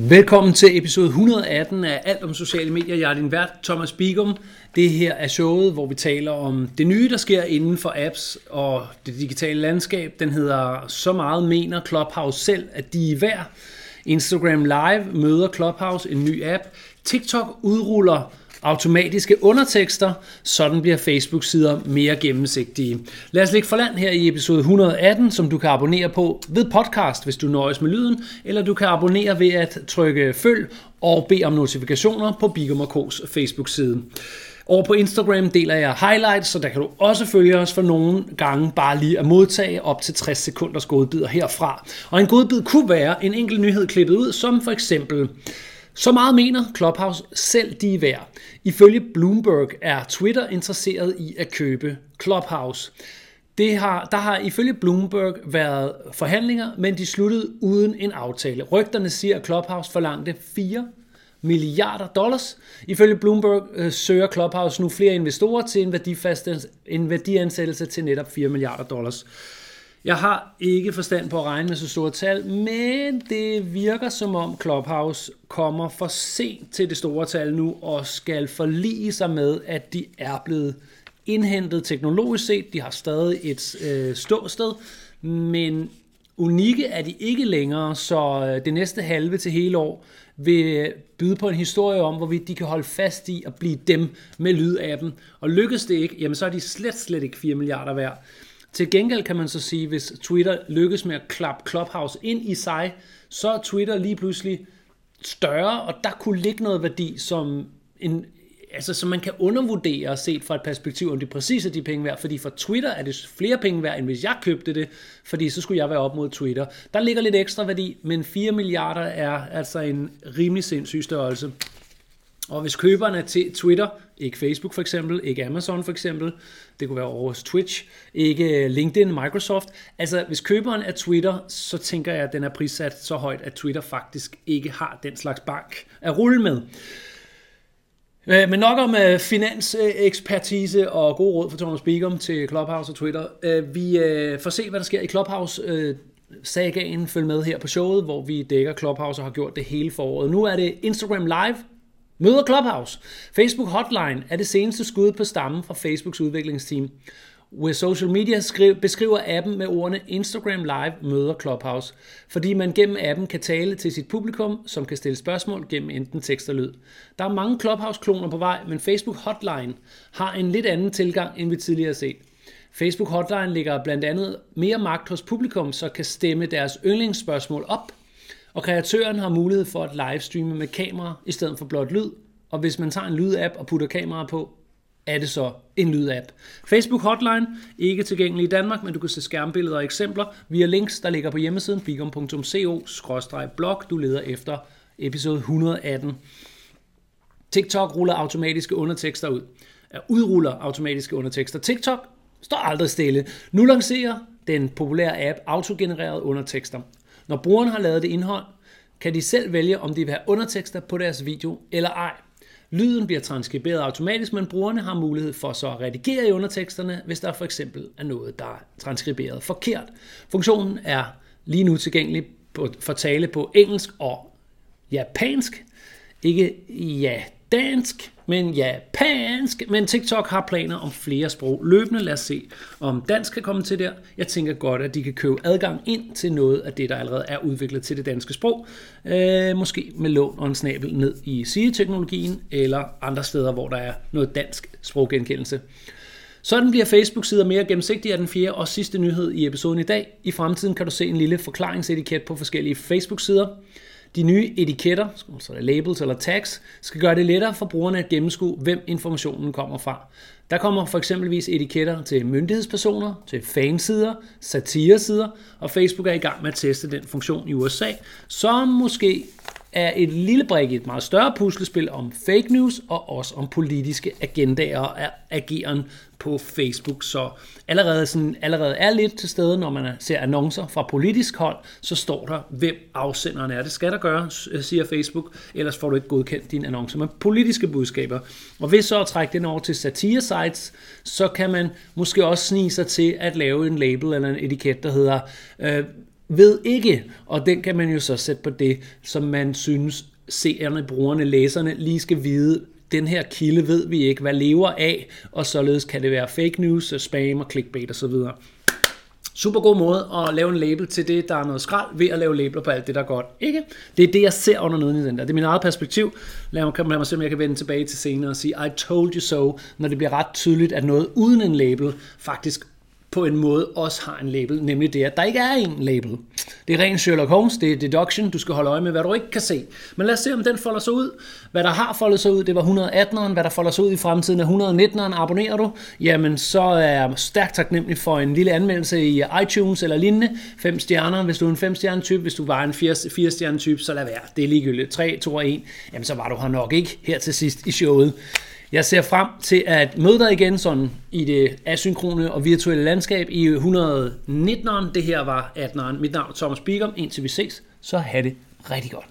Velkommen til episode 118 af Alt om sociale medier. Jeg er din vært, Thomas Bigum. Det her er showet, hvor vi taler om det nye, der sker inden for apps og det digitale landskab. Den hedder Så meget mener Clubhouse selv, at de er værd. Instagram Live møder Clubhouse en ny app. TikTok udruller automatiske undertekster, sådan bliver Facebook-sider mere gennemsigtige. Lad os ligge for land her i episode 118, som du kan abonnere på ved podcast, hvis du nøjes med lyden, eller du kan abonnere ved at trykke følg og bede om notifikationer på Bigum K's Facebook-side. Over på Instagram deler jeg highlights, så der kan du også følge os for nogle gange bare lige at modtage op til 60 sekunders godbidder herfra. Og en godbid kunne være en enkelt nyhed klippet ud, som for eksempel så meget mener Clubhouse selv de er værd. Ifølge Bloomberg er Twitter interesseret i at købe Clubhouse. Det har, der har ifølge Bloomberg været forhandlinger, men de sluttede uden en aftale. Rygterne siger, at Clubhouse forlangte 4 milliarder dollars. Ifølge Bloomberg øh, søger Clubhouse nu flere investorer til en, en værdiansættelse til netop 4 milliarder dollars. Jeg har ikke forstand på at regne med så store tal, men det virker som om Clubhouse kommer for sent til det store tal nu og skal forlige sig med, at de er blevet indhentet teknologisk set. De har stadig et øh, ståsted, men unikke er de ikke længere, så øh, det næste halve til hele år vil byde på en historie om, hvorvidt de kan holde fast i at blive dem med lydappen. Og lykkes det ikke, jamen så er de slet, slet ikke 4 milliarder værd. Til gengæld kan man så sige, hvis Twitter lykkes med at klappe Clubhouse ind i sig, så er Twitter lige pludselig større, og der kunne ligge noget værdi, som, en, altså, som man kan undervurdere set fra et perspektiv, om det præcis er de penge værd. Fordi for Twitter er det flere penge værd, end hvis jeg købte det, fordi så skulle jeg være op mod Twitter. Der ligger lidt ekstra værdi, men 4 milliarder er altså en rimelig sindssyg størrelse. Og hvis køberen er til Twitter, ikke Facebook for eksempel, ikke Amazon for eksempel, det kunne være over Twitch, ikke LinkedIn, Microsoft. Altså hvis køberen er Twitter, så tænker jeg, at den er prissat så højt, at Twitter faktisk ikke har den slags bank at rulle med. Øh, men nok om øh, finansekspertise og god råd for Thomas Bigum til Clubhouse og Twitter. Øh, vi får se, hvad der sker i Clubhouse sagaen. Følg med her på showet, hvor vi dækker Clubhouse og har gjort det hele foråret. Nu er det Instagram Live, Møder Clubhouse. Facebook Hotline er det seneste skud på stammen fra Facebooks udviklingsteam. Where Social Media beskriver appen med ordene Instagram Live møder Clubhouse, fordi man gennem appen kan tale til sit publikum, som kan stille spørgsmål gennem enten tekst og lyd. Der er mange Clubhouse-kloner på vej, men Facebook Hotline har en lidt anden tilgang, end vi tidligere har set. Facebook Hotline ligger blandt andet mere magt hos publikum, så kan stemme deres yndlingsspørgsmål op og kreatøren har mulighed for at livestreame med kamera i stedet for blot lyd. Og hvis man tager en lydapp og putter kamera på, er det så en lydapp. Facebook Hotline, ikke tilgængelig i Danmark, men du kan se skærmbilleder og eksempler via links, der ligger på hjemmesiden bigom.co-blog. Du leder efter episode 118. TikTok ruller automatiske undertekster ud. Er Udruller automatiske undertekster. TikTok står aldrig stille. Nu lancerer den populære app autogenererede undertekster. Når brugeren har lavet det indhold, kan de selv vælge, om de vil have undertekster på deres video eller ej. Lyden bliver transkriberet automatisk, men brugerne har mulighed for så at redigere i underteksterne, hvis der for eksempel er noget, der er transkriberet forkert. Funktionen er lige nu tilgængelig for tale på engelsk og japansk. Ikke ja, dansk, men japansk. Men TikTok har planer om flere sprog løbende. Lad os se, om dansk kan komme til der. Jeg tænker godt, at de kan købe adgang ind til noget af det, der allerede er udviklet til det danske sprog. Øh, måske med lån og en snabel ned i SIGE-teknologien, eller andre steder, hvor der er noget dansk sproggenkendelse. Sådan bliver Facebook-sider mere gennemsigtige af den fjerde og sidste nyhed i episoden i dag. I fremtiden kan du se en lille forklaringsetiket på forskellige Facebook-sider. De nye etiketter, så labels eller tags, skal gøre det lettere for brugerne at gennemskue, hvem informationen kommer fra. Der kommer for eksempelvis etiketter til myndighedspersoner, til fansider, satiresider, og Facebook er i gang med at teste den funktion i USA, som måske er et lille brik i et meget større puslespil om fake news og også om politiske agendaer og ageren på Facebook. Så allerede, sådan, allerede er lidt til stede, når man ser annoncer fra politisk hold, så står der, hvem afsenderen er. Det skal der gøre, øh, siger Facebook, ellers får du ikke godkendt dine annoncer med politiske budskaber. Og hvis så at trække den over til satire sites, så kan man måske også snige sig til at lave en label eller en etiket, der hedder øh, ved ikke, og den kan man jo så sætte på det, som man synes seerne, brugerne, læserne lige skal vide, den her kilde ved vi ikke, hvad lever af, og således kan det være fake news, spam og clickbait osv. Super god måde at lave en label til det, der er noget skrald, ved at lave label på alt det, der er godt. Ikke? Det er det, jeg ser under neden i den der. Det er min eget perspektiv. Lad mig, lad mig se, om jeg kan vende tilbage til senere og sige, I told you so, når det bliver ret tydeligt, at noget uden en label faktisk på en måde også har en label, nemlig det, at der ikke er en label. Det er ren Sherlock Holmes, det er deduction, du skal holde øje med, hvad du ikke kan se. Men lad os se, om den folder sig ud. Hvad der har foldet sig ud, det var 118'eren, hvad der folder sig ud i fremtiden er 119'eren. Abonnerer du? Jamen, så er jeg stærkt taknemmelig for en lille anmeldelse i iTunes eller lignende. 5 stjerner, hvis du er en 5 stjerne type. Hvis du var en 4 stjerne type, så lad være. Det er ligegyldigt. 3, 2 og 1. Jamen, så var du her nok ikke her til sidst i showet. Jeg ser frem til at møde dig igen sådan i det asynkrone og virtuelle landskab i 119'eren. Det her var 18'eren. Mit navn er Thomas Bigum. Indtil vi ses, så have det rigtig godt.